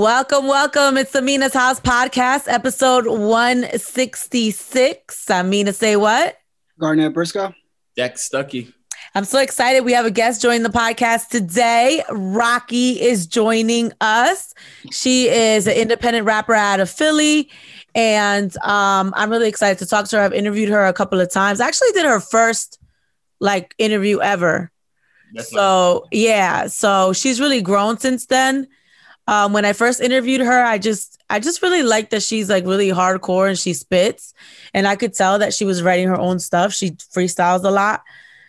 Welcome, welcome. It's Amina's House Podcast, episode 166. Amina, say what? Garnett Briscoe. Dex Stuckey. I'm so excited. We have a guest joining the podcast today. Rocky is joining us. She is an independent rapper out of Philly. And um, I'm really excited to talk to her. I've interviewed her a couple of times. I actually did her first like interview ever. That's so nice. yeah, so she's really grown since then. Um, when I first interviewed her, I just I just really liked that she's like really hardcore and she spits, and I could tell that she was writing her own stuff. She freestyles a lot,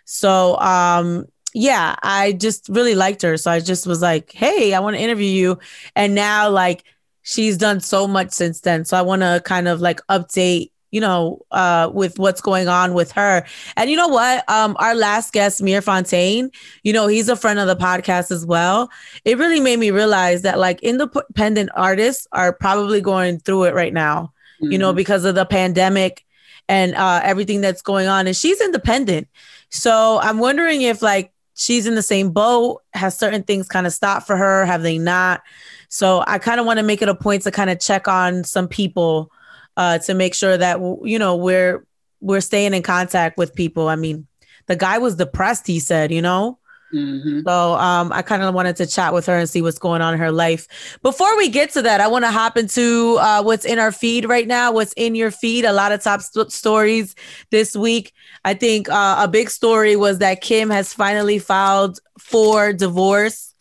so um, yeah, I just really liked her. So I just was like, hey, I want to interview you, and now like she's done so much since then. So I want to kind of like update you know, uh, with what's going on with her. And you know what? Um, our last guest, Mir Fontane, you know, he's a friend of the podcast as well. It really made me realize that like independent artists are probably going through it right now, mm-hmm. you know, mm-hmm. because of the pandemic and uh, everything that's going on. And she's independent. So I'm wondering if like she's in the same boat, has certain things kind of stopped for her, have they not? So I kind of want to make it a point to kind of check on some people uh, to make sure that you know we're we're staying in contact with people. I mean, the guy was depressed. He said, you know. Mm-hmm. So um, I kind of wanted to chat with her and see what's going on in her life. Before we get to that, I want to hop into uh, what's in our feed right now. What's in your feed? A lot of top st- stories this week. I think uh, a big story was that Kim has finally filed for divorce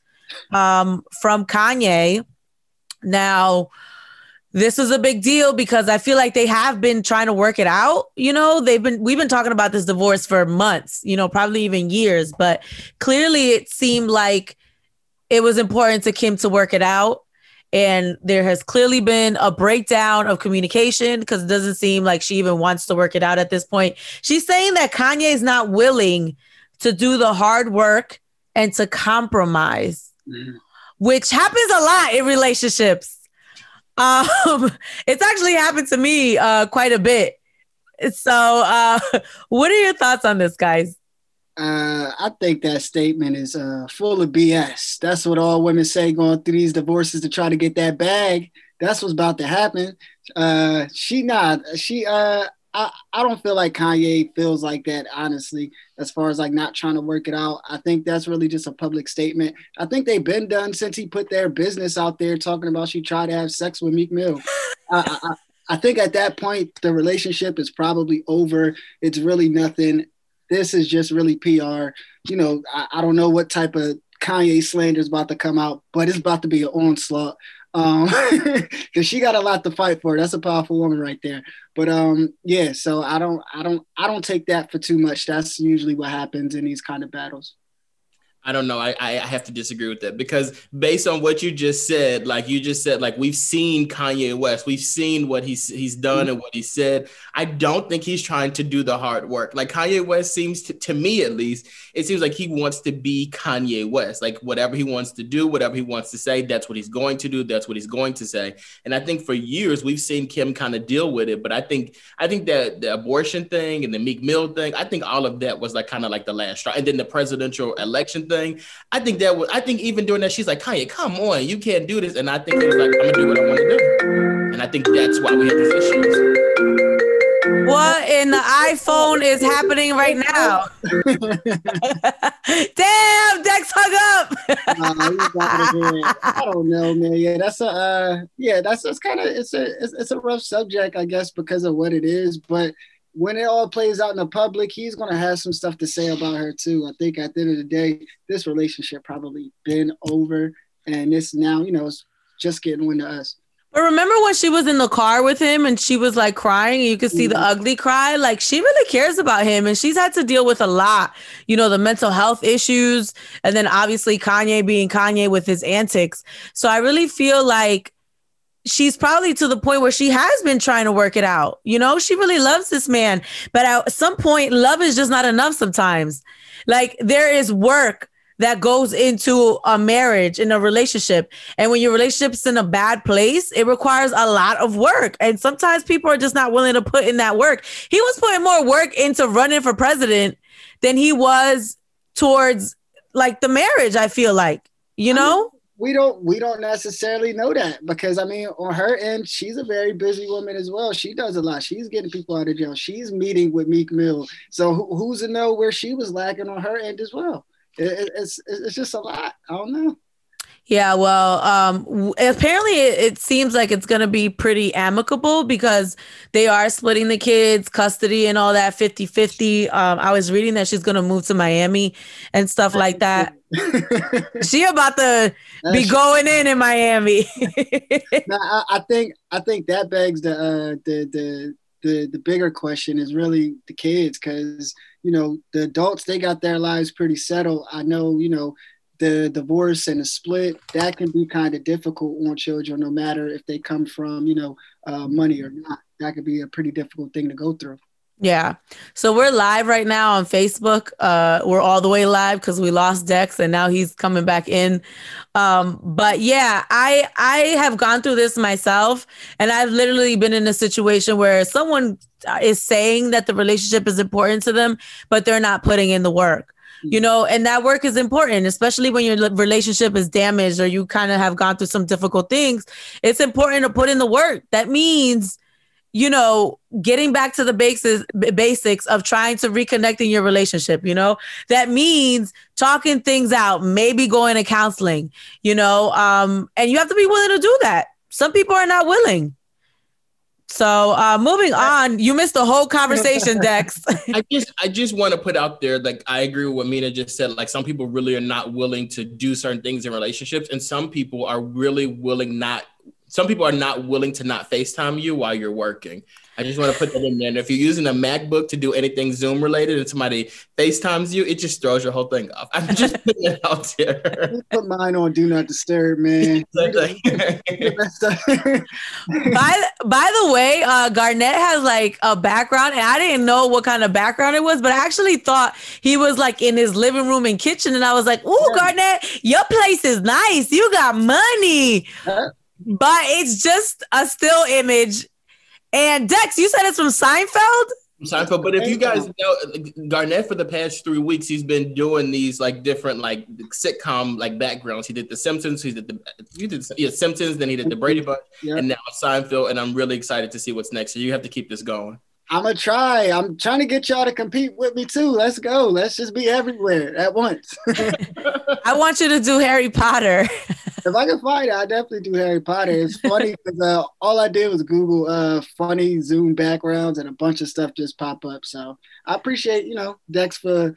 um, from Kanye. Now, this is a big deal because I feel like they have been trying to work it out. You know, they've been we've been talking about this divorce for months, you know, probably even years, but clearly it seemed like it was important to Kim to work it out. And there has clearly been a breakdown of communication because it doesn't seem like she even wants to work it out at this point. She's saying that Kanye is not willing to do the hard work and to compromise, mm-hmm. which happens a lot in relationships um, it's actually happened to me uh, quite a bit. So, uh, what are your thoughts on this, guys? Uh, I think that statement is uh, full of BS. That's what all women say going through these divorces to try to get that bag. That's what's about to happen. Uh, she not. She. Uh, I, I don't feel like Kanye feels like that, honestly, as far as like not trying to work it out. I think that's really just a public statement. I think they've been done since he put their business out there talking about she tried to have sex with Meek Mill. I, I, I think at that point, the relationship is probably over. It's really nothing. This is just really PR. You know, I, I don't know what type of Kanye slander is about to come out, but it's about to be an onslaught um because she got a lot to fight for. That's a powerful woman right there. But um yeah so i don't i don't i don't take that for too much. That's usually what happens in these kind of battles I don't know. I, I have to disagree with that because based on what you just said, like you just said, like we've seen Kanye West, we've seen what he's he's done and what he said. I don't think he's trying to do the hard work. Like Kanye West seems to, to me at least, it seems like he wants to be Kanye West. Like whatever he wants to do, whatever he wants to say, that's what he's going to do. That's what he's going to say. And I think for years we've seen Kim kind of deal with it. But I think I think that the abortion thing and the Meek Mill thing, I think all of that was like kind of like the last straw. And then the presidential election thing. I think that was, I think even during that, she's like, Kanye, come on, you can't do this. And I think it was like, I'm gonna do what I want to do. And I think that's why we have these issues. What in the iPhone is happening right now? Damn, Dex hung up. uh, I don't know, man. Yeah, that's a uh, yeah, that's that's kind of it's a it's, it's a rough subject, I guess, because of what it is. But when it all plays out in the public, he's going to have some stuff to say about her too. I think at the end of the day, this relationship probably been over, and it's now you know it's just getting wind to us. But remember when she was in the car with him and she was like crying, and you could see mm-hmm. the ugly cry. Like she really cares about him, and she's had to deal with a lot. You know, the mental health issues, and then obviously Kanye being Kanye with his antics. So I really feel like she's probably to the point where she has been trying to work it out. You know, she really loves this man, but at some point, love is just not enough sometimes. Like there is work that goes into a marriage in a relationship. And when your relationship's in a bad place, it requires a lot of work. And sometimes people are just not willing to put in that work. He was putting more work into running for president than he was towards like the marriage, I feel like, you know? We don't we don't necessarily know that because I mean on her end she's a very busy woman as well. She does a lot. She's getting people out of jail. She's meeting with Meek Mill. So who, who's to know where she was lacking on her end as well? It, it's it's just a lot. I don't know. Yeah, well, um, apparently it, it, seems like it's going to be pretty amicable because they are splitting the kids, custody, and all that 50 50. Um, I was reading that she's going to move to Miami and stuff like that. she about to be going in in Miami. I, I, think I think that begs the uh, the the the the bigger question is really the kids because you know the adults they got their lives pretty settled. I know you know the divorce and the split that can be kind of difficult on children no matter if they come from you know uh, money or not. That could be a pretty difficult thing to go through. Yeah. So we're live right now on facebook. Uh, we're all the way live because we lost dex and now he's coming back in. Um, but yeah i i have gone through this myself and i've literally been in a situation where someone is saying that the relationship is important to them but they're not putting in the work you know, and that work is important, especially when your relationship is damaged or you kind of have gone through some difficult things. It's important to put in the work. That means, you know, getting back to the basics basics of trying to reconnect in your relationship, you know. That means talking things out, maybe going to counseling, you know, um, and you have to be willing to do that. Some people are not willing. So uh, moving on, you missed the whole conversation, Dex. I just I just want to put out there, like I agree with what Mina just said. Like some people really are not willing to do certain things in relationships, and some people are really willing not. Some people are not willing to not FaceTime you while you're working. I just want to put that in there. And if you're using a MacBook to do anything Zoom related and somebody FaceTimes you, it just throws your whole thing off. I'm just putting it out there. Put mine on Do Not Disturb, man. by, by the way, uh, Garnett has like a background, and I didn't know what kind of background it was, but I actually thought he was like in his living room and kitchen. And I was like, Ooh, yeah. Garnett, your place is nice. You got money. Huh? But it's just a still image and Dex, you said it's from Seinfeld? Seinfeld, but if you guys know Garnett for the past three weeks, he's been doing these like different like sitcom like backgrounds. He did The Simpsons, he did the you did yeah, Simpsons, then he did the Brady Bunch, yeah. and now Seinfeld. And I'm really excited to see what's next. So you have to keep this going. I'm gonna try. I'm trying to get y'all to compete with me too. Let's go. Let's just be everywhere at once. I want you to do Harry Potter. if I can find it, I definitely do Harry Potter. It's funny because uh, all I did was Google uh, funny Zoom backgrounds and a bunch of stuff just pop up. So I appreciate, you know, Dex for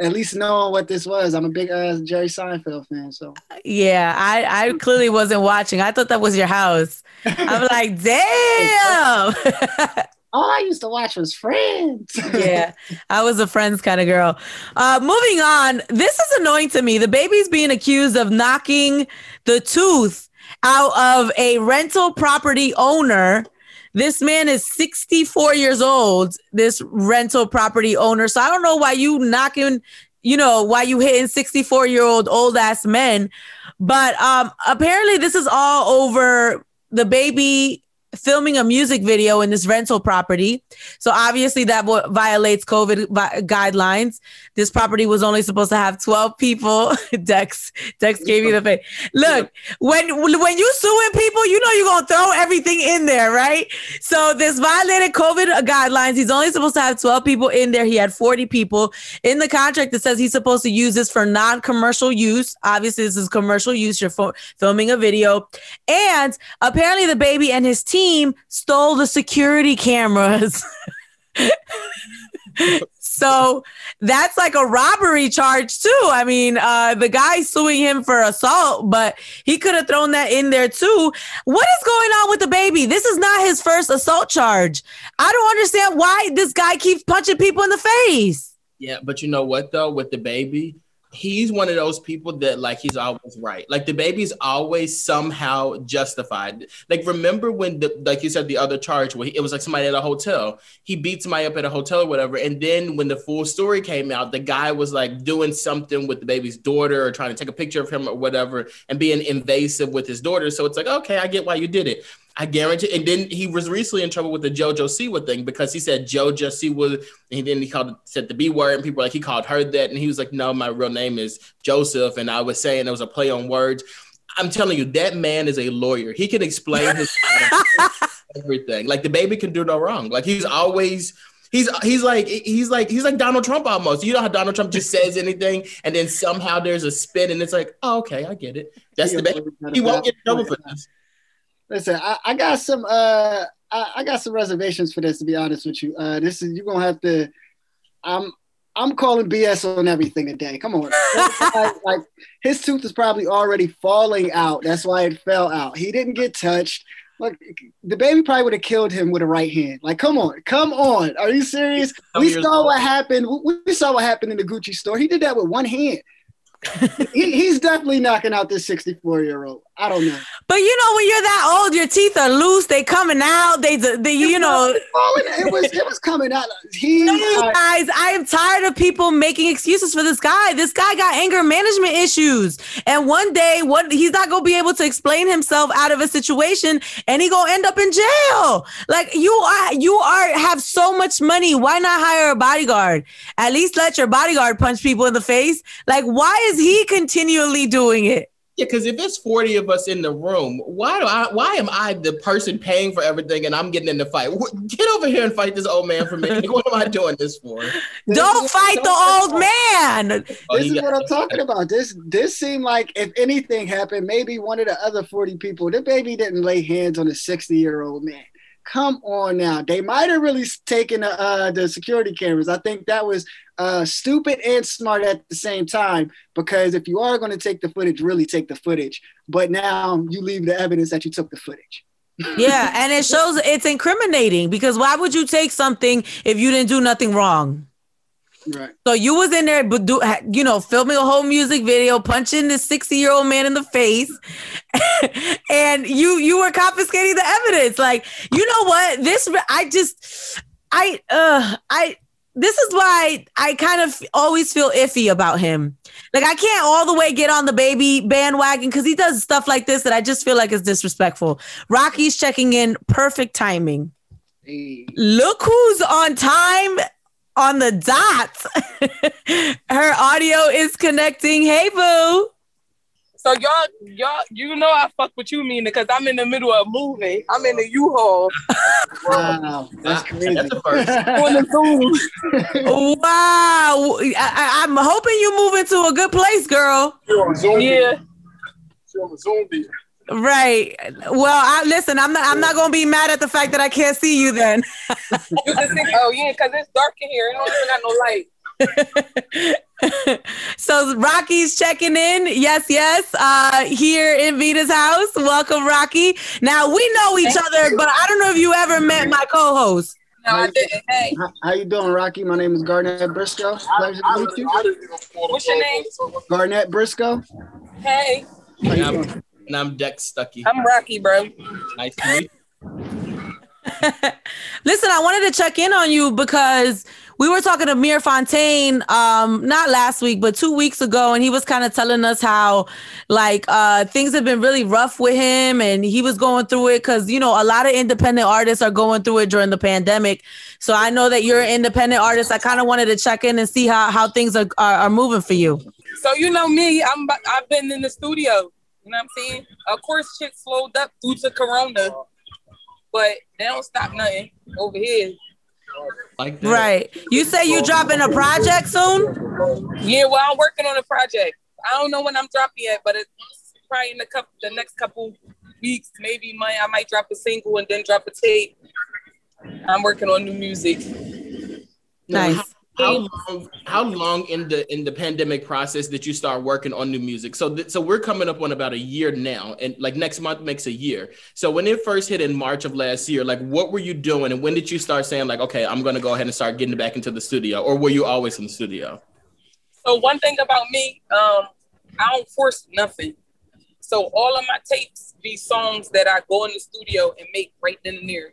at least knowing what this was. I'm a big uh, Jerry Seinfeld fan. So yeah, I, I clearly wasn't watching. I thought that was your house. I'm like, damn. all I used to watch was Friends. yeah, I was a Friends kind of girl. Uh, moving on, this is annoying to me. DaBaby's being accused of knocking the tooth out of a rental property owner. This man is 64 years old, this rental property owner. So I don't know why you knocking, you know, why you hitting 64 year old old ass men. But um apparently this is all over DaBaby filming a music video in this rental property. So obviously that violates COVID vi- guidelines. This property was only supposed to have 12 people. Dex, Dex gave you the face. Look, when when you suing people, you know you're gonna throw everything in there, right? So this violated COVID guidelines. He's only supposed to have 12 people in there. He had 40 people in the contract. It says he's supposed to use this for non-commercial use. Obviously, this is commercial use. You're fo- filming a video, and apparently DaBaby and his team team stole the security cameras. so that's like a robbery charge too. I mean, uh, the guy suing him for assault, but he could have thrown that in there too. What is going on with DaBaby? This is not his first assault charge. I don't understand why this guy keeps punching people in the face. Yeah, but you know what though, with DaBaby, he's one of those people that like he's always right. Like DaBaby's always somehow justified. Like remember when the like you said the other charge where he, it was like somebody at a hotel. He beat somebody up at a hotel or whatever, and then when the full story came out, the guy was like doing something with DaBaby's daughter or trying to take a picture of him or whatever, and being invasive with his daughter. So it's like okay, I get why you did it. I guarantee. And then he was recently in trouble with the JoJo Siwa thing because he said JoJo Siwa, and then he called said the B word, and people were like he called her that, and he was like, no, my real name is Joseph, and I was saying it was a play on words. I'm telling you, that man is a lawyer. He can explain his everything. Like DaBaby can do no wrong. Like he's always he's he's like he's like he's like Donald Trump almost. You know how Donald Trump just says anything and then somehow there's a spin and it's like, oh, okay, I get it. That's DaBaby. He won't get in trouble for this. Listen, I, I got some uh I, I, got some reservations for this to be honest with you. Uh this is you're gonna have to I'm I'm calling BS on everything today. Come on. like, his tooth is probably already falling out. That's why it fell out. He didn't get touched. Look, DaBaby probably would have killed him with a right hand. Like, come on, come on. Are you serious? We saw what happened. We saw what happened in the Gucci store. He did that with one hand he, he's definitely knocking out this 64 year old. I don't know. But you know, when you're that old, your teeth are loose. They coming out. They, they you know. It was, it was coming out. He, no, guys, I am tired of people making excuses for this guy. This guy got anger management issues, and one day, what he's not gonna be able to explain himself out of a situation, and he gonna end up in jail. Like you are, you are have so much money. Why not hire a bodyguard? At least let your bodyguard punch people in the face. Like, why is he continually doing it? Yeah, because if it's 40 of us in the room, why do I why am I the person paying for everything and I'm getting in the fight? Get over here and fight this old man for me. what am I doing this for? Don't fight the old man. Oh, this is what I'm talking about. This this seemed like if anything happened, maybe one of the other 40 people, DaBaby didn't lay hands on a 60 year old man. Come on now. They might have really taken the, uh, the security cameras. I think that was uh, stupid and smart at the same time because if you are going to take the footage, really take the footage. But now you leave the evidence that you took the footage. yeah, and it shows it's incriminating because why would you take something if you didn't do nothing wrong? Right. So you was in there, but do you know, filming a whole music video, punching this sixty year old man in the face, and you you were confiscating the evidence. Like, you know what? This I just I uh I this is why I kind of always feel iffy about him. Like I can't all the way get on DaBaby bandwagon because he does stuff like this that I just feel like is disrespectful. Rocky's checking in, perfect timing. Hey. Look who's on time on the dot. Her audio is connecting. Hey, boo. So y'all, y'all, you know I fuck with you, Mina, because I'm in the middle of moving. I'm in the U-Haul. wow, that's crazy. That's the first. on the Zoom. wow, I, am hoping you move into a good place, girl. You're on Zoom. Yeah. You're on Zoom Right. Well, I listen. I'm not. I'm not gonna be mad at the fact that I can't see you. Then. you just think, oh yeah, because it's dark in here. It don't even got no light. so Rocky's checking in. Yes, yes. Uh, here in Vita's house. Welcome, Rocky. Now we know each Thank other, you. but I don't know if you ever met my co-host. No, I didn't. Hey. How, you doing, Rocky? My name is Garnett Briscoe. Pleasure to meet you. What's your name? Garnett Briscoe. Hey. How you doing? And I'm Dex Stucky. I'm Rocky, bro. Nice to meet you. Listen, I wanted to check in on you because we were talking to Mir Fontane, um, not last week, but two weeks ago, and he was kind of telling us how like uh things have been really rough with him and he was going through it because you know a lot of independent artists are going through it during the pandemic. So I know that you're an independent artist. I kind of wanted to check in and see how how things are, are, are moving for you. So you know me, I'm I've been in the studio you know what I'm saying? Of course, shit slowed up due to Corona, but they don't stop nothing over here. Like right. You say you dropping a project soon? Yeah, well, I'm working on a project. I don't know when I'm dropping yet, but it's probably in the couple, the next couple weeks. Maybe my I might drop a single and then drop a tape. I'm working on new music. Nice how long, how long in the in the pandemic process did you start working on new music? So th- so we're coming up on about a year now, and like next month makes a year. So when it first hit in March of last year, like what were you doing, and when did you start saying like, okay, I'm gonna go ahead and start getting back into the studio, or were you always in the studio? So one thing about me, um, I don't force nothing. So all of my tapes be songs that I go in the studio and make right then and there,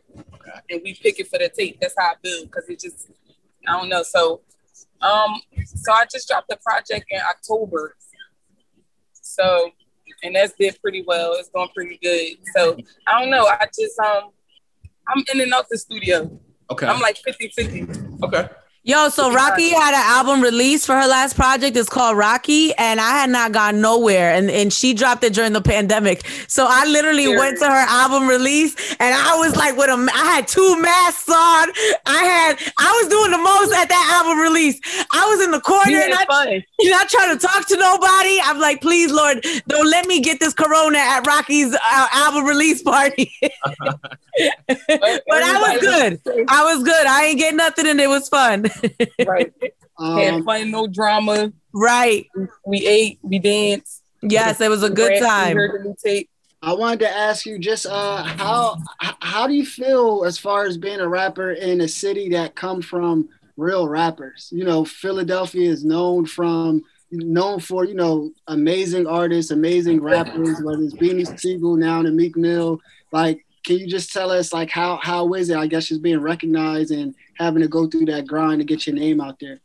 and we pick it for the tape. That's how I build because it just I don't know. So, um, so I just dropped the project in October. So, and that's did pretty well. It's going pretty good. So I don't know. I just um, I'm in and out the studio. Okay. I'm like 50 50. Okay. Yo, so Rocky had an album release for her last project. It's called Rocky, and I had not gone nowhere. And, and she dropped it during the pandemic. So I literally sure. went to her album release, and I was like, with a, I had two masks on. I had, I was doing the most at that album release. I was in the corner, and I, not trying to talk to nobody. I'm like, please, Lord, don't let me get this corona at Rocky's uh, album release party. but I was good. I was good. I ain't get nothing, and it was fun right. Um, Had fun, no drama. Right. We ate, we danced. Yes, it was a good time. I wanted to ask you just uh, how how do you feel as far as being a rapper in a city that come from real rappers? You know, Philadelphia is known from known for you know amazing artists, amazing rappers, whether it's Beanie Sigel now and Meek Mill. Like, can you just tell us like how how is it? I guess just being recognized and having to go through that grind to get your name out there?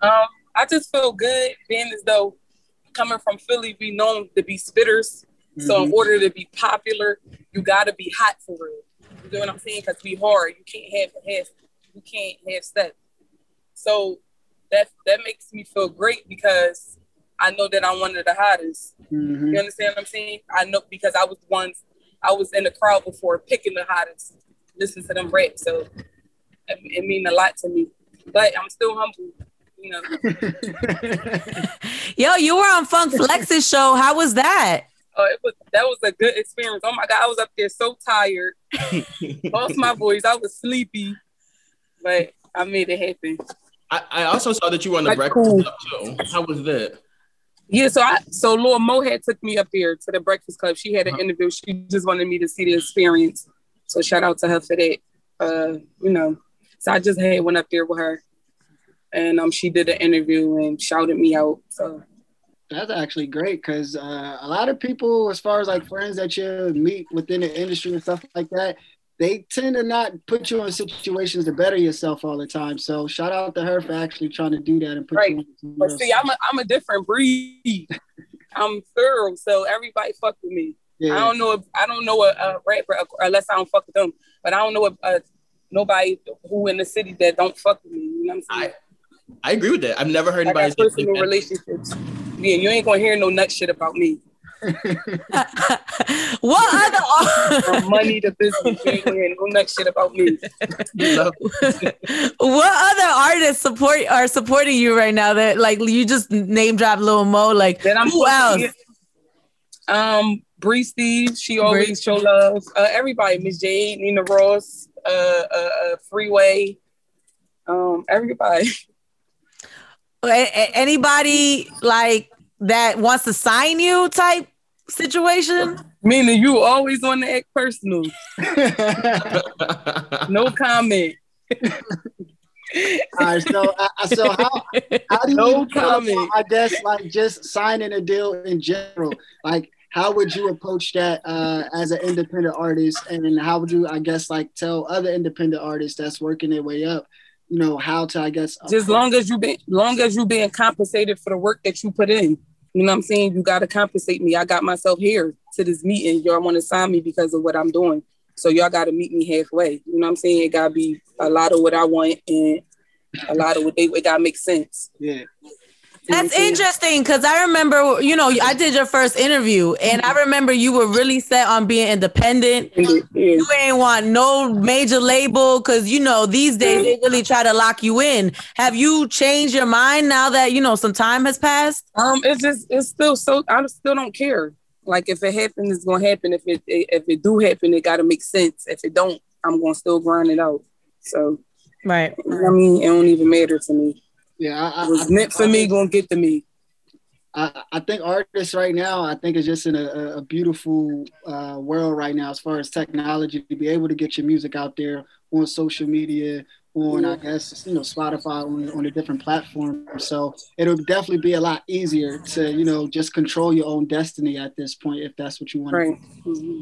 Um, I just feel good being as though coming from Philly, we known to be spitters. Mm-hmm. So in mm-hmm. order to be popular, you gotta be hot for real. You know what I'm saying? Because we hard. You can't have have you can't have step. So that that makes me feel great because I know that I'm one of the hottest. Mm-hmm. You understand what I'm saying? I know because I was once I was in the crowd before picking the hottest, listen to them rap. So it, it mean a lot to me. But I'm still humble. You know. Yo, you were on Funk Flex's show. How was that? Oh, it was that was a good experience. Oh my god, I was up there so tired, lost my voice. I was sleepy, but I made it happen. I, I also saw that you were on the like, Breakfast cool. Club too. How was that? Yeah, so I so Lil Mo had took me up there to the Breakfast Club. She had an uh-huh. interview. She just wanted me to see the experience. So shout out to her for that. Uh, you know, so I just had went up there with her, and um, she did an interview and shouted me out. So that's actually great because uh, a lot of people, as far as like friends that you meet within the industry and stuff like that, they tend to not put you in situations to better yourself all the time. So shout out to her for actually trying to do that and put right. you. In but see, I'm a I'm a different breed. I'm thorough, so everybody fuck with me. Yeah. I don't know if I don't know a, a rapper unless I don't fuck with them, but I don't know a, uh, nobody who in the city that don't fuck with me. You know what I'm saying? I, I agree with that. I've never heard anybody say personal relationships. Yeah, you ain't gonna hear no nut shit about me. what other money to business? Gonna hear no nut shit about me. what other artists support are supporting you right now? That like you just name drop Lil Mo. Like who else? Um, Bree Steve, she always Bree. show love. Uh, everybody, Miss Jade, Nina Ross, uh, uh, uh freeway, um, everybody. Anybody like that wants to sign you type situation? Meaning you always want to act personal. no comment. All right, so uh, so how, how do you no comment. I guess like just signing a deal in general, like how would you approach that uh, as an independent artist and how would you i guess like tell other independent artists that's working their way up you know how to i guess just long as you been long as you being compensated for the work that you put in. You know what i'm saying? You got to compensate me. I got myself here to this meeting. Y'all want to sign me because of what i'm doing. So y'all got to meet me halfway. You know what i'm saying? It got to be a lot of what i want and a lot of what they it got to make sense. Yeah that's interesting because I remember, you know, I did your first interview and I remember you were really set on being independent. You ain't want no major label because, you know, these days they really try to lock you in. Have you changed your mind now that, you know, some time has passed? Um, It's just, it's still so, I still don't care. Like if it happens, it's going to happen. If it, if it do happen, it got to make sense. If it don't, I'm going to still grind it out. So, right. I mean, it don't even matter to me. Yeah, I, it was I, meant for I, me, gonna get to me. I, I think artists right now, I think is just in a, a beautiful uh, world right now as far as technology to be able to get your music out there on social media, on I guess you know Spotify on on a different platform. So it'll definitely be a lot easier to you know just control your own destiny at this point if that's what you want. Right. Mm-hmm.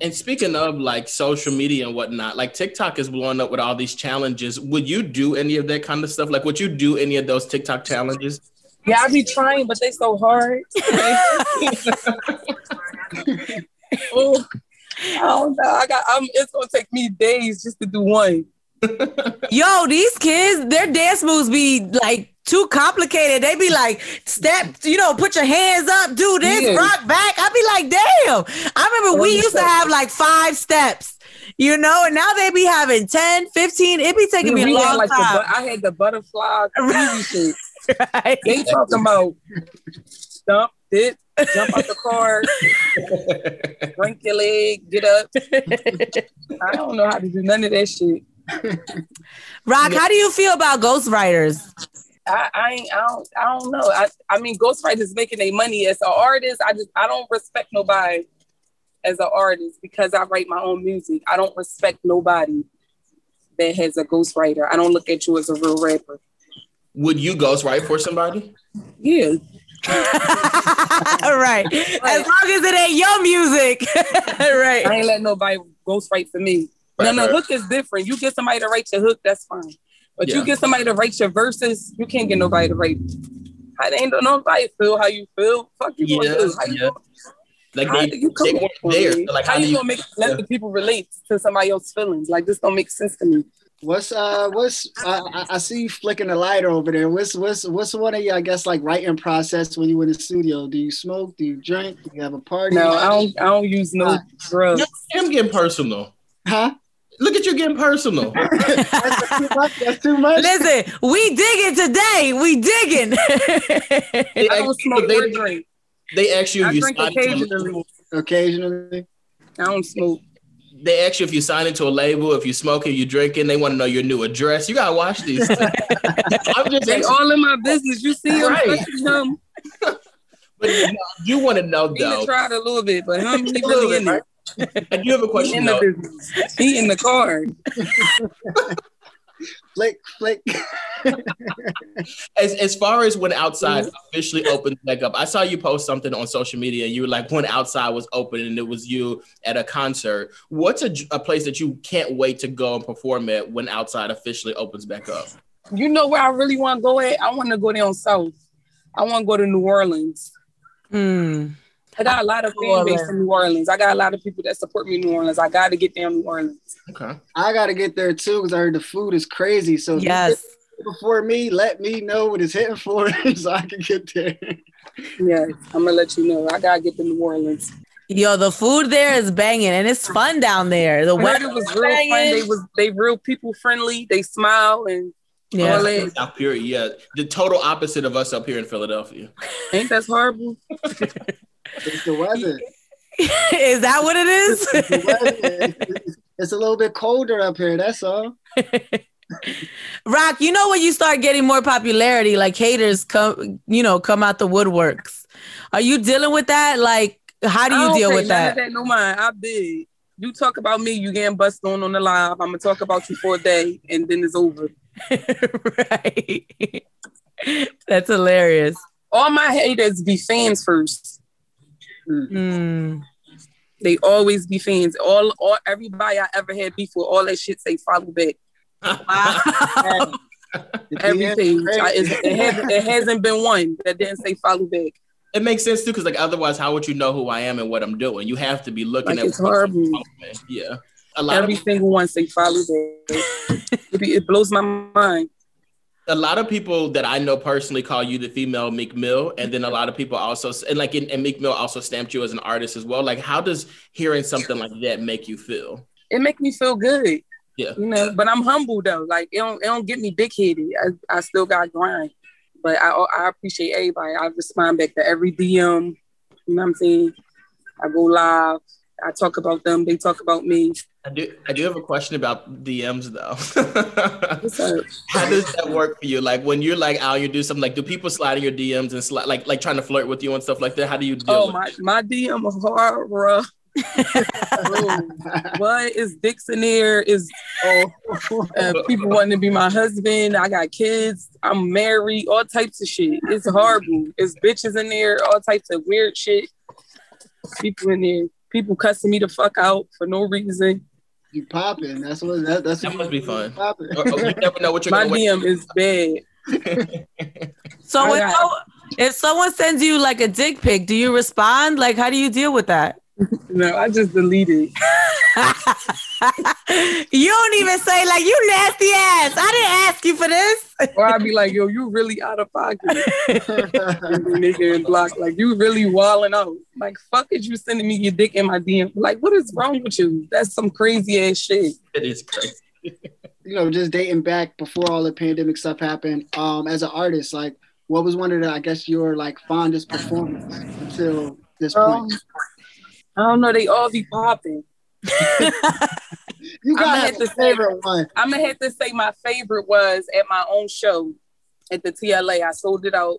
And speaking of like social media and whatnot, like TikTok is blowing up with all these challenges. Would you do any of that kind of stuff? Like, would you do any of those TikTok challenges? Yeah, I be trying, but they so hard. oh, I don't know. I got. I'm, it's gonna take me days just to do one. Yo, these kids, their dance moves be like too complicated. They be like, step, you know, put your hands up, do this, Yeah. rock back. I be like, damn. I remember we used to have like five steps, you know, and now they be having 10, 15. It be taking me a long like, time. bu- I had the butterfly shit. right? They talking about stump, dip, jump out the car, break your leg, get up. I don't know how to do none of that shit. Rock, how do you feel about ghostwriters? I, I I don't I don't know. I, I mean ghostwriters making their money as an artist. I just I don't respect nobody as an artist because I write my own music. I don't respect nobody that has a ghostwriter. I don't look at you as a real rapper. Would you ghostwrite for somebody? Yeah. right. As long as it ain't your music. right. I ain't let nobody ghostwrite for me. Right, no, no, right. hook is different. You get somebody to write your hook, that's fine. But Yeah. you get somebody to write your verses, you can't get nobody to write. I ain't nobody feel how you feel. Fuck you Yeah. How you yeah. Like How they, you come they weren't there. So like how, how, you you gonna make let yeah. the people relate to somebody else's feelings? Like this don't make sense to me. What's uh what's I, I- I see you flicking the lighter over there. What's what's what's one of your I guess like writing process when you in the studio? Do you smoke? Do you drink? Do you have a party? No, I don't. I don't use no drugs. Look at him getting personal. Huh? Look at you getting personal. That's too much. That's too much. Listen, we digging today. We digging. They I don't smoke they, or drink. they ask you if I you drink sign into a occasionally. Occasionally. I don't smoke. They ask you if you sign into a label, if you smoke smoking, you drinking. They want to know your new address. You gotta watch these. I'm just They all in my business. You see him, Right. especially him. but you, know, you want to know He done though. tried a little bit, but how many A really bit, in it. I do have a He question in the though. business. He in the car. Flick, flick. As as far as when outside officially opens back up, I saw you post something on social media. And you were like, when outside was open and it was you at a concert. What's a, a place that you can't wait to go and perform at when outside officially opens back up? You know where I really want to go at? I want to go down south. I want to go to New Orleans. Hmm. I got a lot of New fan base Orleans. in New Orleans. I got a lot of people that support me in New Orleans. I got to get down New Orleans. Okay. I gotta get there too because I heard the food is crazy. So Yes. before me, let me know what it's hitting for so I can get there. Yeah, I'm gonna let you know. I gotta get to New Orleans. Yo, the food there is banging and it's fun down there. The weather was real fun. They was they real people friendly. They smile and Yeah. all that. South Fury, yeah. The total opposite of us up here in Philadelphia. Ain't that horrible? It's the weather. is that what It's the is? weather. It's- It's a little bit colder up here. That's all. Rock, you know when you start getting more popularity, like haters come, you know, come out the woodworks. Are you dealing with that? Like, how do I you don't deal with that? of that no mind. I big. You talk about me, you getting busted on on the live. I'm gonna talk about you for a day, and then it's over. right. That's hilarious. All my haters be fans first. Hmm. They always be fans. All, all, everybody I ever had before, all that shit say follow back. Wow. Everything. Yeah, I- it, hasn't, it hasn't been one that didn't say follow back. It makes sense too, because like otherwise, how would you know who I am and what I'm doing? You have to be looking Like, at it's horrible. Yeah. A lot Every of single one say follow back. it blows my mind. A lot of people that I know personally call you the female Meek Mill, and then a lot of people also and like and Meek Mill also stamped you as an artist as well. Like, how does hearing something like that make you feel? It make me feel good. Yeah. You know, but I'm humble though. Like it don't, it don't get me big headed. I, I still got grind. But I I appreciate everybody. I respond back to every DM. You know what I'm saying? I go live. I talk about them. They talk about me. I do. I do have a question about DMs though. How does that work for you? Like when you're like out, you do something like do people slide in your DMs and slide like like trying to flirt with you and stuff like that? How do you deal Oh my my DM horror. What is dicks in there? Is oh, uh, people wanting to be my husband? I got kids. I'm married. All types of shit. It's horrible. It's bitches in there. All types of weird shit. People in there. People cussing me the fuck out for no reason. You popping. That's what that, that's That what must be fun. Popping. Or- or you never know what you're My gonna DM is bad. So I when so- if someone sends you like a dick pic, do you respond? Like, how do you deal with that? No, I just deleted. you don't even say like you nasty ass. I didn't ask you for this. Or I'd be like, yo, you really out of pocket. nigga and block. Like you really walling out. Like fuck is you sending me your dick in my DM? Like what is wrong with you? That's some crazy ass shit. It is crazy. you know, just dating back before all the pandemic stuff happened. Um, as an artist, like, what was one of the, I guess, your like fondest performance until this Um, point? I don't know. They all be popping. you got gonna a have to favorite one. I'm gonna have to say my favorite was at my own show at the TLA. I sold it out,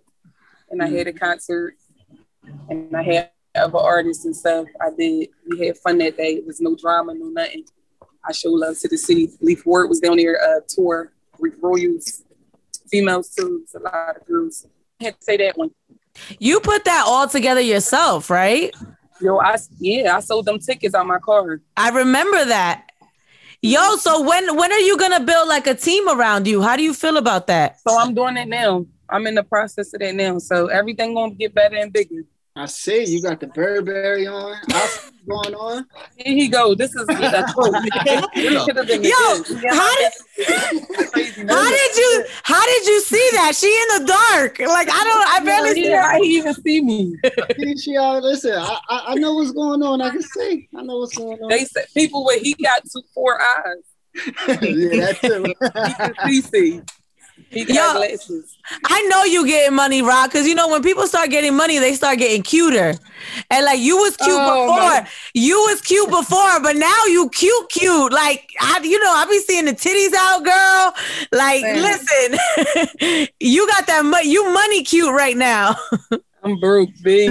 and I had a concert, and I had other artists and stuff. I did. We had fun that day. It was no drama, no nothing. I showed love to the city. Leaf Ward was down there uh, tour. Rick Royals, females too. It's a lot of girls. I had to say that one. You put that all together yourself, right? Yo, I yeah, I sold them tickets on my card. I remember that. Yo, so when when are you gonna build like a team around you? How do you feel about that? So I'm doing it now. I'm in the process of that now. So everything gonna get better and bigger. I see you got the Burberry on. What's going on. Here he go. This is the quote. This could have been Yo, how did how did you how did you see that? She in the dark. Like I don't I barely see her. how he even see me? She all listen. I, I I know what's going on. I can see. I know what's going on. They said people with he got two four eyes. yeah, that's it. He can see see. He got Yo. I know you getting money, Rock, because you know when people start getting money, they start getting cuter. And like you was cute Oh, before, man. you was cute before, but now you cute, cute. Like I, you know, I be seeing the titties out, girl. Like, Man. listen, you got that, money. you money cute right now. I'm broke, B.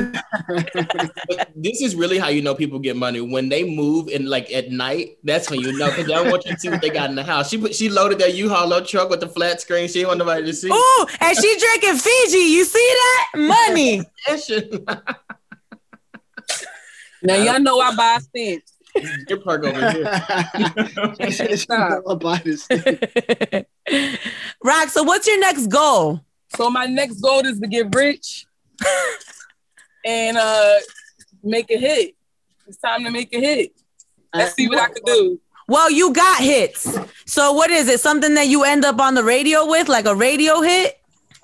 This is really how you know people get money when they move and like at night. That's when you know because they don't want you to see what they got in the house. She put she loaded that U-Haul load truck with the flat screen. She didn't want nobody to see. Ooh, and she drinking Fiji. You see that money? Now y'all uh, know I buy stamps. Your perk over here. She said buy this. Rock. So, what's your next goal? So my next goal is to get rich and uh make a hit. It's time to make a hit. Let's see what I can do. Well, you got hits. So, what is it? Something that you end up on the radio with, like a radio hit?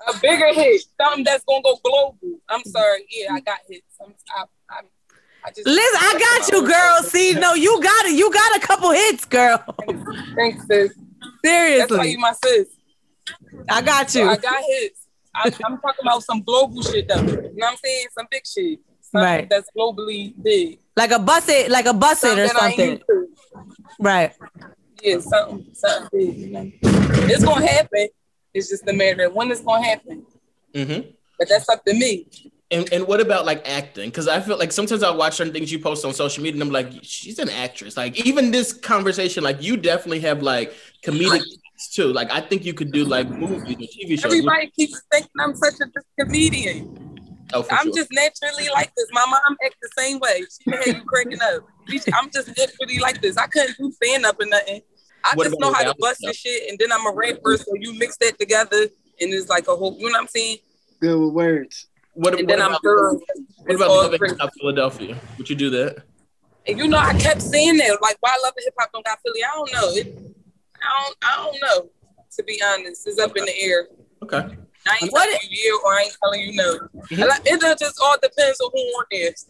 A bigger hit, something that's gonna go global. I'm sorry, yeah, I got hits. I'm, I, I, I just Listen, I got you, girl. See, no, you got it. You got a couple hits, girl. Thanks, sis. Seriously, that's why you my sis. I got So you. I got hits. I, I'm talking about some global shit though. You know what I'm saying? Some big shit. Something Right. that's globally big. Like a bus it, like a bus it or that I ain't something. Right. Yeah, something, something big. You know? It's gonna happen. It's just a matter of when it's gonna happen. hmm But that's up to me. And, and what about like acting? Because I feel like sometimes I watch certain things you post on social media and I'm like, she's an actress. Like even this conversation, like you definitely have like comedic too. Like I think you could do like movies or TV shows. Everybody keeps thinking I'm such a comedian. Oh, for I'm sure. just naturally like this. My mom acts the same way. She had you cracking up. I'm just naturally like this. I couldn't do stand up or nothing. I What just know how to bust stuff? and shit, and then I'm a rapper, so you mix that together, and it's like a whole. You know what I'm saying? Good with words. what, And what then I'm about, girl. what about all living crazy. in Philadelphia? Would you do that? And you know, I kept saying that, like, why love the hip hop don't got Philly? I don't know. It, I don't. I don't know. To be honest, it's up in the air. Okay. I ain't What telling you or I ain't telling you no. Mm-hmm. Like, It just all depends on who on is.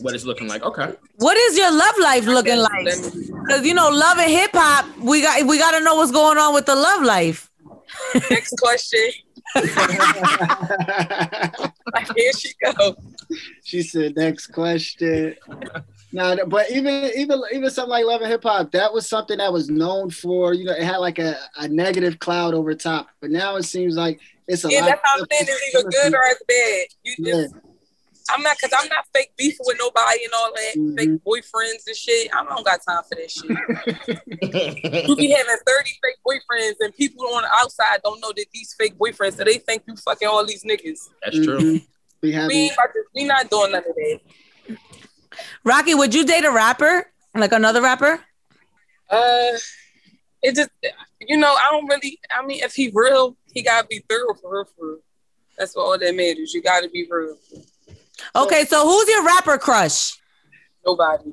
What it's looking like? Okay. What is your love life looking like? Because you know, love and hip hop, we got we got to know what's going on with the love life. Next question. Like, here she go. she said, "Next question." Now, but even even even something like Love and Hip Hop, that was something that was known for. You know, it had like a, a negative cloud over top. But now it seems like it's a Yeah, lot. that's how I'm saying it's either good or it's bad. You just, I'm not, cause I'm not fake beefing with nobody and all that. Mhm. Fake boyfriends and shit. I don't got time for that shit. You be having 30 fake boyfriends and people on the outside don't know that these fake boyfriends, so they think you fucking all these niggas. That's true. Mhm. We have We ain't about to, we not doing none of that. Rocky, would you date a rapper? Like another rapper? Uh, it just, you know, I don't really. I mean, if he real, he gotta be thorough for real. For real. That's what all that matters. You gotta be real. Okay, so who's your rapper crush? Nobody.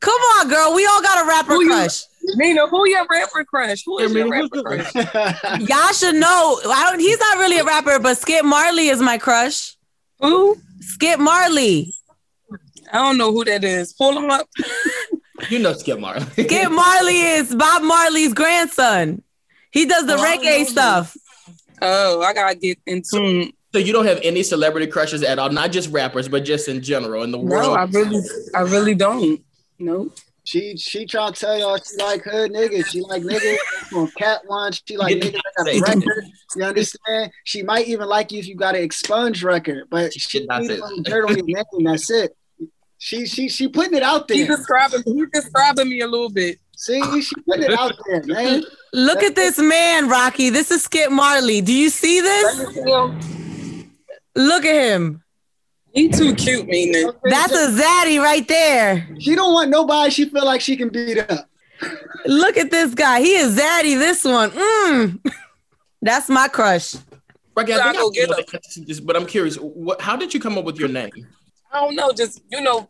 Come on, girl. We all got a rapper Who you- crush. Nina, who your rapper crush? Who is Yeah, your Nina, rapper crush? Y'all should know. I don't. He's not really a rapper, but Skip Marley is my crush. Who? Skip Marley. I don't know who that is. Pull him up. You know Skip Marley. Skip Marley is Bob Marley's grandson. He does the Oh, reggae stuff. Oh, I gotta get in tune. so you don't have any celebrity crushes at all, not just rappers, but just in general in the world. No, world. I really, I really don't. No. She she trying to tell y'all she like her niggas. She like niggas on Cat One. She like niggas that got a record. You understand? She might even like you if you got an expunge record, but She she did not needs dirt on your name. That's it. She she she putting it out He there. describing, he describing me a little bit. See, she putting it out there, man. Look at this man, Rocky. This is Skip Marley. Do you see this? me see him. Look at him. He too cute, Nina. That's a zaddy right there. She don't want nobody she feel like she can beat up. Look at this guy. He is zaddy. This one. Mm. That's my crush. Rocky, I think I go get know the- this, but I'm curious. What, how did you come up with your name? I don't know. Just you know,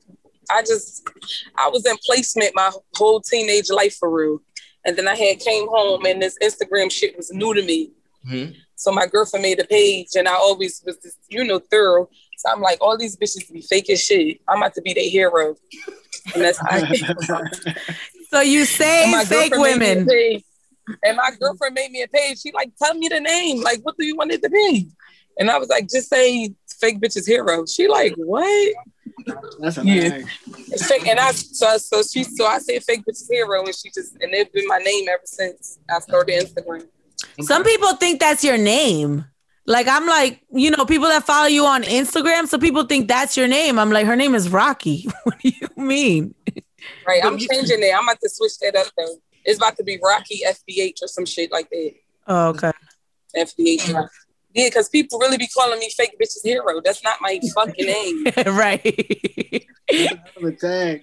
I just I was in placement my whole teenage life for real, and then I had came home and this Instagram shit was new to me. Mhm. So my girlfriend made a page, and I always was just you know thorough. So I'm like, all these bitches be fake as shit. I'm about to be their hero, and that's how I. So you And say fake girlfriend made me a women. page. And my girlfriend made me a page. She like, tell me the name. Like, what do you want it to be? And I was like, just say fake bitches hero. She like, what? That's a Yeah. It's fake. And I so so she so I said fake bitches hero, and she just and it's been my name ever since I started Instagram. Some people think that's your name. Like I'm like, you know, people that follow you on Instagram, so people think that's your name. I'm like, her name is Rocky. what do you mean? Right. I'm changing it. I'm about to switch that up though. It's about to be Rocky FBH or some shit like that. Oh, okay. FBH. Yeah, because people really be calling me fake bitches hero. That's not my fucking name. right. Have tag.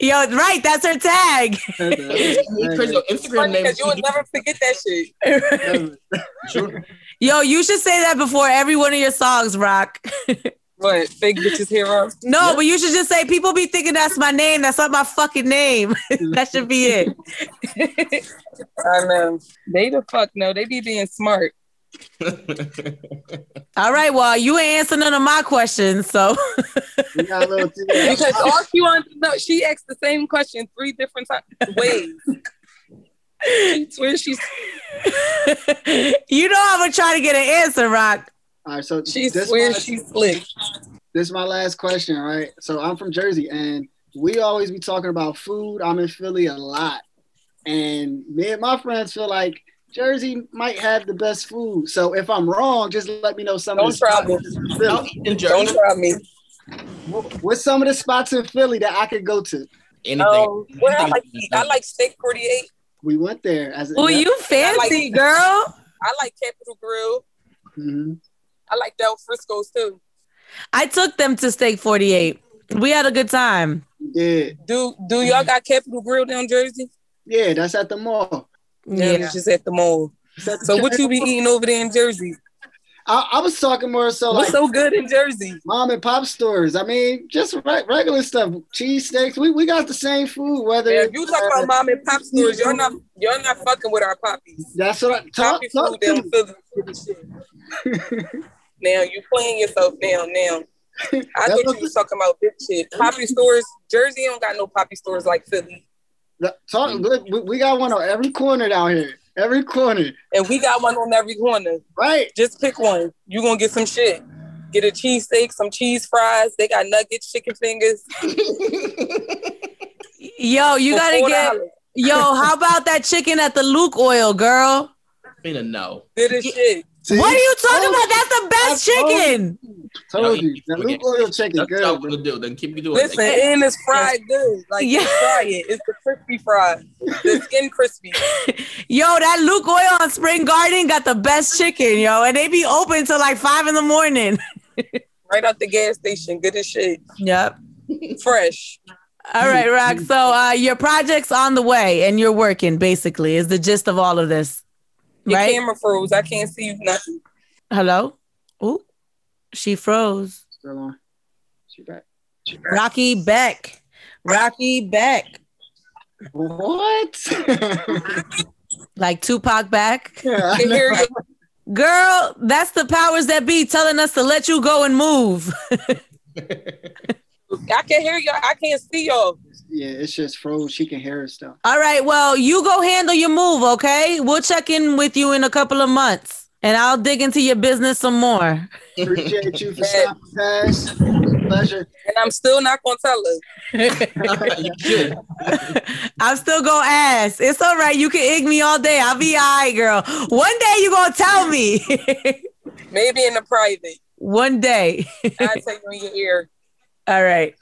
Yo, right, that's her tag. It's. Your Instagram name. because you would never forget that shit. Sure. Yo, you should say that before every one of your songs, Rock. What? Fake bitches hero? No, Yeah. but you should just say people be thinking that's my name. That's not my fucking name. that should be it. I know. They the fuck no. They be being smart. All right, well, you ain't answer none of my questions, so We got a Because all she wants to know, she asked the same question three different times, ways. she she's you know I'm gonna try to get an answer, Rock. All right, so she this swears she's slick. this is my last question, right? So I'm from Jersey, and we always be talking about food. I'm in Philly a lot, and me and my friends feel like Jersey might have the best food. So if I'm wrong, just let me know some Don't of the try spots me. in Philly. I'll in Don't Jersey. try me. What's some of the spots in Philly that I could go to? Anything. Um, well, I like I like steak 48. We went there as a Oh, you fancy, girl. I like Capital Grille. Mhm. I like Del Frisco's too. I took them to Steak 48. We had a good time. Yeah, Do do y'all got Capital Grille down Jersey? yeah, that's at the mall. Yeah, just at the mall. It's at the So what you be eating over there in Jersey? I, I was talking more so What's like so good in Jersey? mom and pop stores. I mean, just re- regular stuff, cheese steaks. We, we got the same food. Whether Yeah, if you talk about mom and pop stores, you're not you're not fucking with our poppies. that's what I talk, Poppy talk food to. Philly. now you playing yourself now. Now I thought you was talking about big shit. Poppy stores, Jersey don't got no poppy stores like Philly, Talk, mm. look, we, we got one on every corner down here. Every corner, and we got one on every corner. right? Just pick one. You're gonna get some shit. Get a cheesesteak, some cheese fries. They got nuggets, chicken fingers. Yo, you gotta get. Yo, how about that chicken at the Lukoil, girl? Mina, no. Good as shit. See? What are you talking Oh, about? That's the best I told you. chicken. Told you, eat that again. Lukoil chicken That's what I'm good. gonna do. Then keep you doing Listen, it. and it's fried good. Like Yeah. you fry it. It's the crispy fry. The skin crispy. Yo, that Lukoil on Spring Garden got the best chicken, yo, and they be open till like five in the morning. Right out the gas station. Good as shit. Yep. Fresh. All right, Rock. So uh, your project's on the way, and you're working. Basically, is the gist of all of this, Your right? camera froze. I can't see you nothing. Hello. Ooh, she froze. Still on. She back. Rocky Beck. Rocky Beck. What? like Tupac back. Yeah, can you. Girl, that's the powers that be telling us to let you go and move. I can hear y'all. I can't see y'all. yeah, it's just froze. She can hear us though. All right, well, you go handle your move, okay? We'll check in with you in a couple of months and I'll dig into your business some more. Appreciate you for stopping past. Pleasure. And I'm still not gonna tell her. I'm still gonna ask. It's all right. You can ig me all day. I'll be all right, girl. One day you gonna tell me. Maybe in the private. One day. I'll tell you in your ear. All right.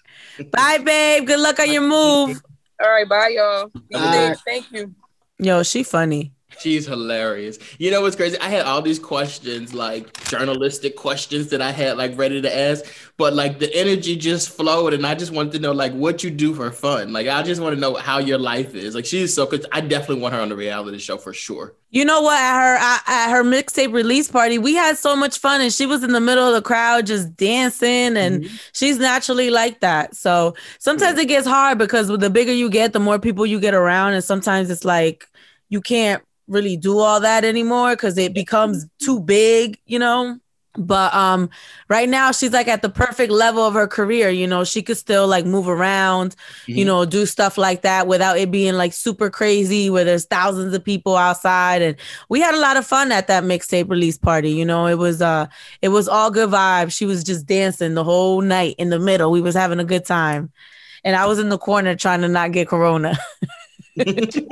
Bye, babe. Good luck on your move. All right, bye y'all. Bye. Thank you. Yo, she funny. She's hilarious. You know what's crazy? I had all these questions, like journalistic questions that I had like ready to ask, but like the energy just flowed, and I just wanted to know like what you do for fun. Like I just want to know how your life is. Like she's so good. I definitely want her on the reality show for sure. You know what? At her at her mixtape release party, we had so much fun, and she was in the middle of the crowd just dancing, and mm-hmm. she's naturally like that. So sometimes it gets hard because the bigger you get, the more people you get around, and sometimes it's like you can't really do all that anymore because it becomes too big, you know. But um, right now she's like at the perfect level of her career. You know, she could still like move around, you Mhm. know, do stuff like that without it being like super crazy where there's thousands of people outside. And we had a lot of fun at that mixtape release party. You know, it was uh, it was all good vibes. She was just dancing the whole night in the middle. We was having a good time, and I was in the corner trying to not get corona. She,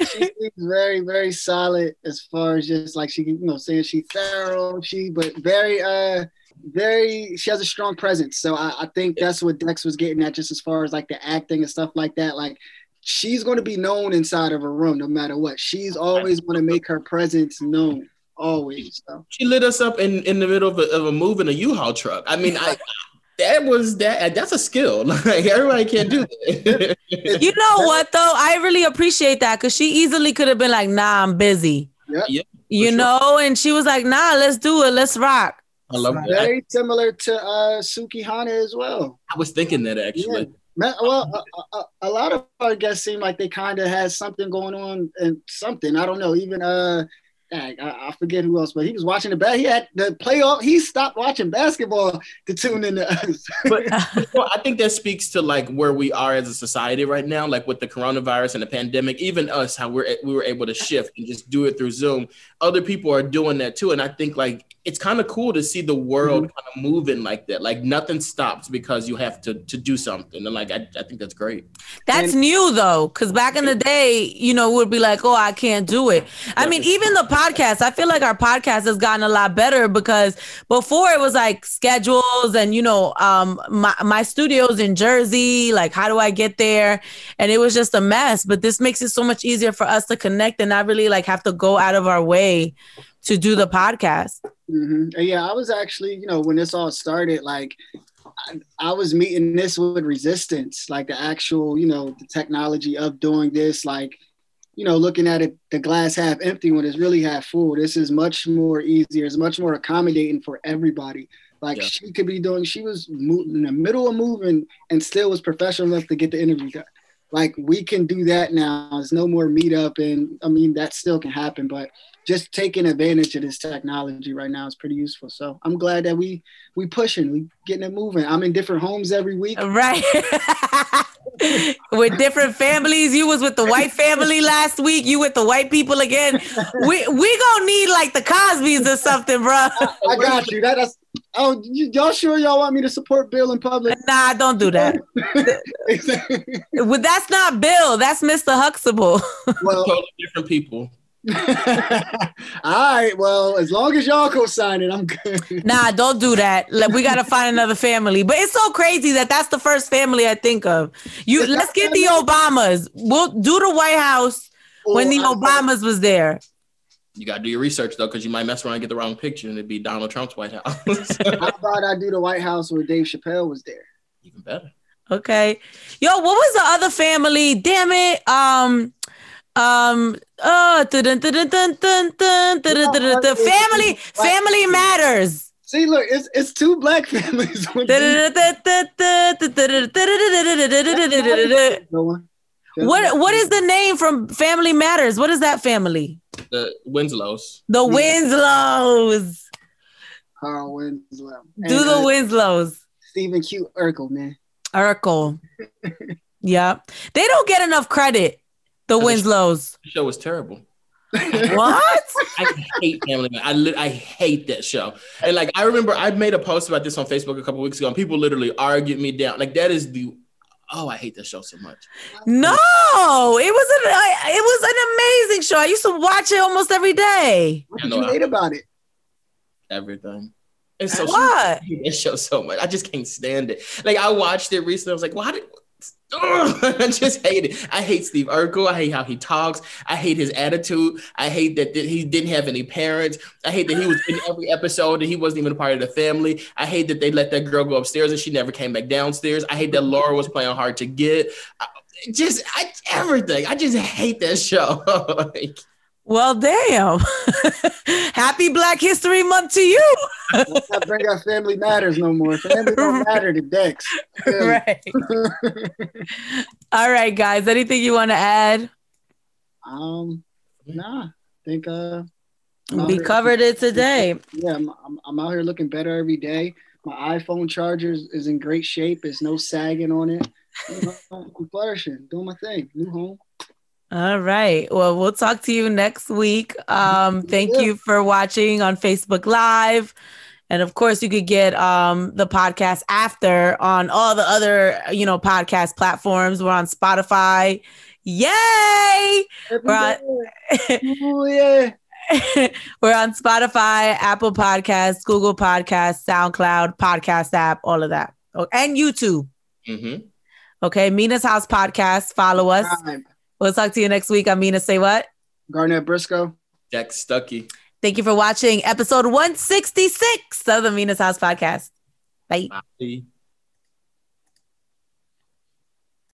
she seems very, very solid as far as just like she, you know, saying she's thorough, she, but very, uh, very, she has a strong presence. So I, I think that's what Dex was getting at, just as far as like the acting and stuff like that. Like she's going to be known inside of a room no matter what. She's always going to make her presence known, always. So She lit us up in, in the middle of a, of a move in a U-Haul truck. I mean, I that was that that's a skill. Like everybody can't do that. you know what though? I really appreciate that because she easily could have been like, "Nah, I'm busy," Yep. Yeah, you sure. know, and she was like, "Nah, let's do it. Let's rock." I love that. very similar to uh, Sukihana as well. I was thinking that actually. Ma- Well, a, a, a lot of our guests seem like they kind of had something going on and something. I don't know. Even uh, dang, I, I forget who else, but he was watching the bat. He had the playoff. He stopped watching basketball to tune in to us. But well, I think that speaks to like where we are as a society right now, like with the coronavirus and the pandemic. Even us, how we're we were able to shift and just do it through Zoom. Other people are doing that too, and I think like it's kind of cool to see the world mm-hmm. kind of moving like that. Like nothing stops because you have to to do something, and like I, I think that's great. That's And- new though, because back in the day, you know, we would be like, "Oh, I can't do it." I mean, even the podcast. I feel like our podcast has gotten a lot better because before it was like schedules and you know, um, my my studio's in Jersey. Like, how do I get there? And it was just a mess. But this makes it so much easier for us to connect and not really like have to go out of our way to do the podcast. hmm Yeah, I was actually, you know, when this all started, like I, I was meeting this with resistance, like the actual, you know, the technology of doing this, like, you know, looking at it, the glass half empty when it's really half full. This is much more easier. It's much more accommodating for everybody. Like Yeah. she could be doing, she was in the middle of moving and still was professional enough to get the interview done. Like we can do that now. There's no more meetup, and I mean that still can happen, but just taking advantage of this technology right now is pretty useful. So I'm glad that we we pushing, we getting it moving. I'm in different homes every week. Right. with different families. You was with the white family last week. You with the white people again. We we gonna need like the Cosbys or something, bro. I got you. That, that's oh, y- y'all sure y'all want me to support Bill in public? Nah, don't do that. Well, that's not Bill. That's Mr. Huxtable. well, Totally different people. all right. Well, as long as y'all co-sign it, I'm good. Nah, don't do that. Like, we gotta find another family. But it's so crazy that that's the first family I think of. You let's get the? Obamas. We'll do the White House when oh, the Obamas was there. You gotta do your research though, because you might mess around and get the wrong picture, and it'd be Donald Trump's White House. How about I do the White House where Dave Chappelle was there? Even better. Okay, yo, what was the other family? Damn it, um, um, uh, family, family matters. See, look, it's it's two black families with what what is the name from Family Matters? What is that family? The Winslows. The Winslows. Carl Winslow? Do And, the uh, Winslows. Steven Q. Urkel, man. Urkel. yeah. They don't get enough credit. The Winslows. The show was terrible. What? I hate Family Man. I li- I hate that show. And like I remember I made a post about this on Facebook a couple weeks ago, and people literally argued me down. Like that is the oh, I hate this show so much. No, it was an it was an amazing show. I used to watch it almost every day. What I did you hate about it? Everything. It's so What? I hate show so much. I just can't stand it. Like I watched it recently. I was like, why did Ugh, I just hate it. I hate Steve Urkel. I hate how he talks. I hate his attitude. I hate that, he didn't have any parents. I hate that he was in every episode and he wasn't even a part of the family. I hate that they let that girl go upstairs and she never came back downstairs. I hate that Laura was playing hard to get. I, just I, everything. I just hate that show. Like, Well, damn. Happy Black History Month to you. Let's not bring up Family Matters no more. Family don't matter to Dex. right. All right, guys. Anything you want to add? um, nah. I think uh, We covered it today. yeah, I'm, I'm I'm out here looking better every day. My iPhone charger is, is in great shape. There's no sagging on it. You know, I'm flourishing, doing my thing. New home. All right. Well, we'll talk to you next week. Um, thank Yeah. you for watching on Facebook Live. And of course, you could get um, the podcast after on all the other, you know, podcast platforms. We're on Spotify. Yay! Every Right. day. Oh yeah. We're on Spotify, Apple Podcasts, Google Podcasts, SoundCloud, Podcast app, all of that. Oh, and YouTube. mhm. Okay. Mina's House Podcast. Follow us. Time. We'll talk to you next week. I'm Mina. Say what? Garnett Briscoe. Jack Stuckey. Thank you for watching episode 166 of the Mina's House Podcast. Bye. Bye.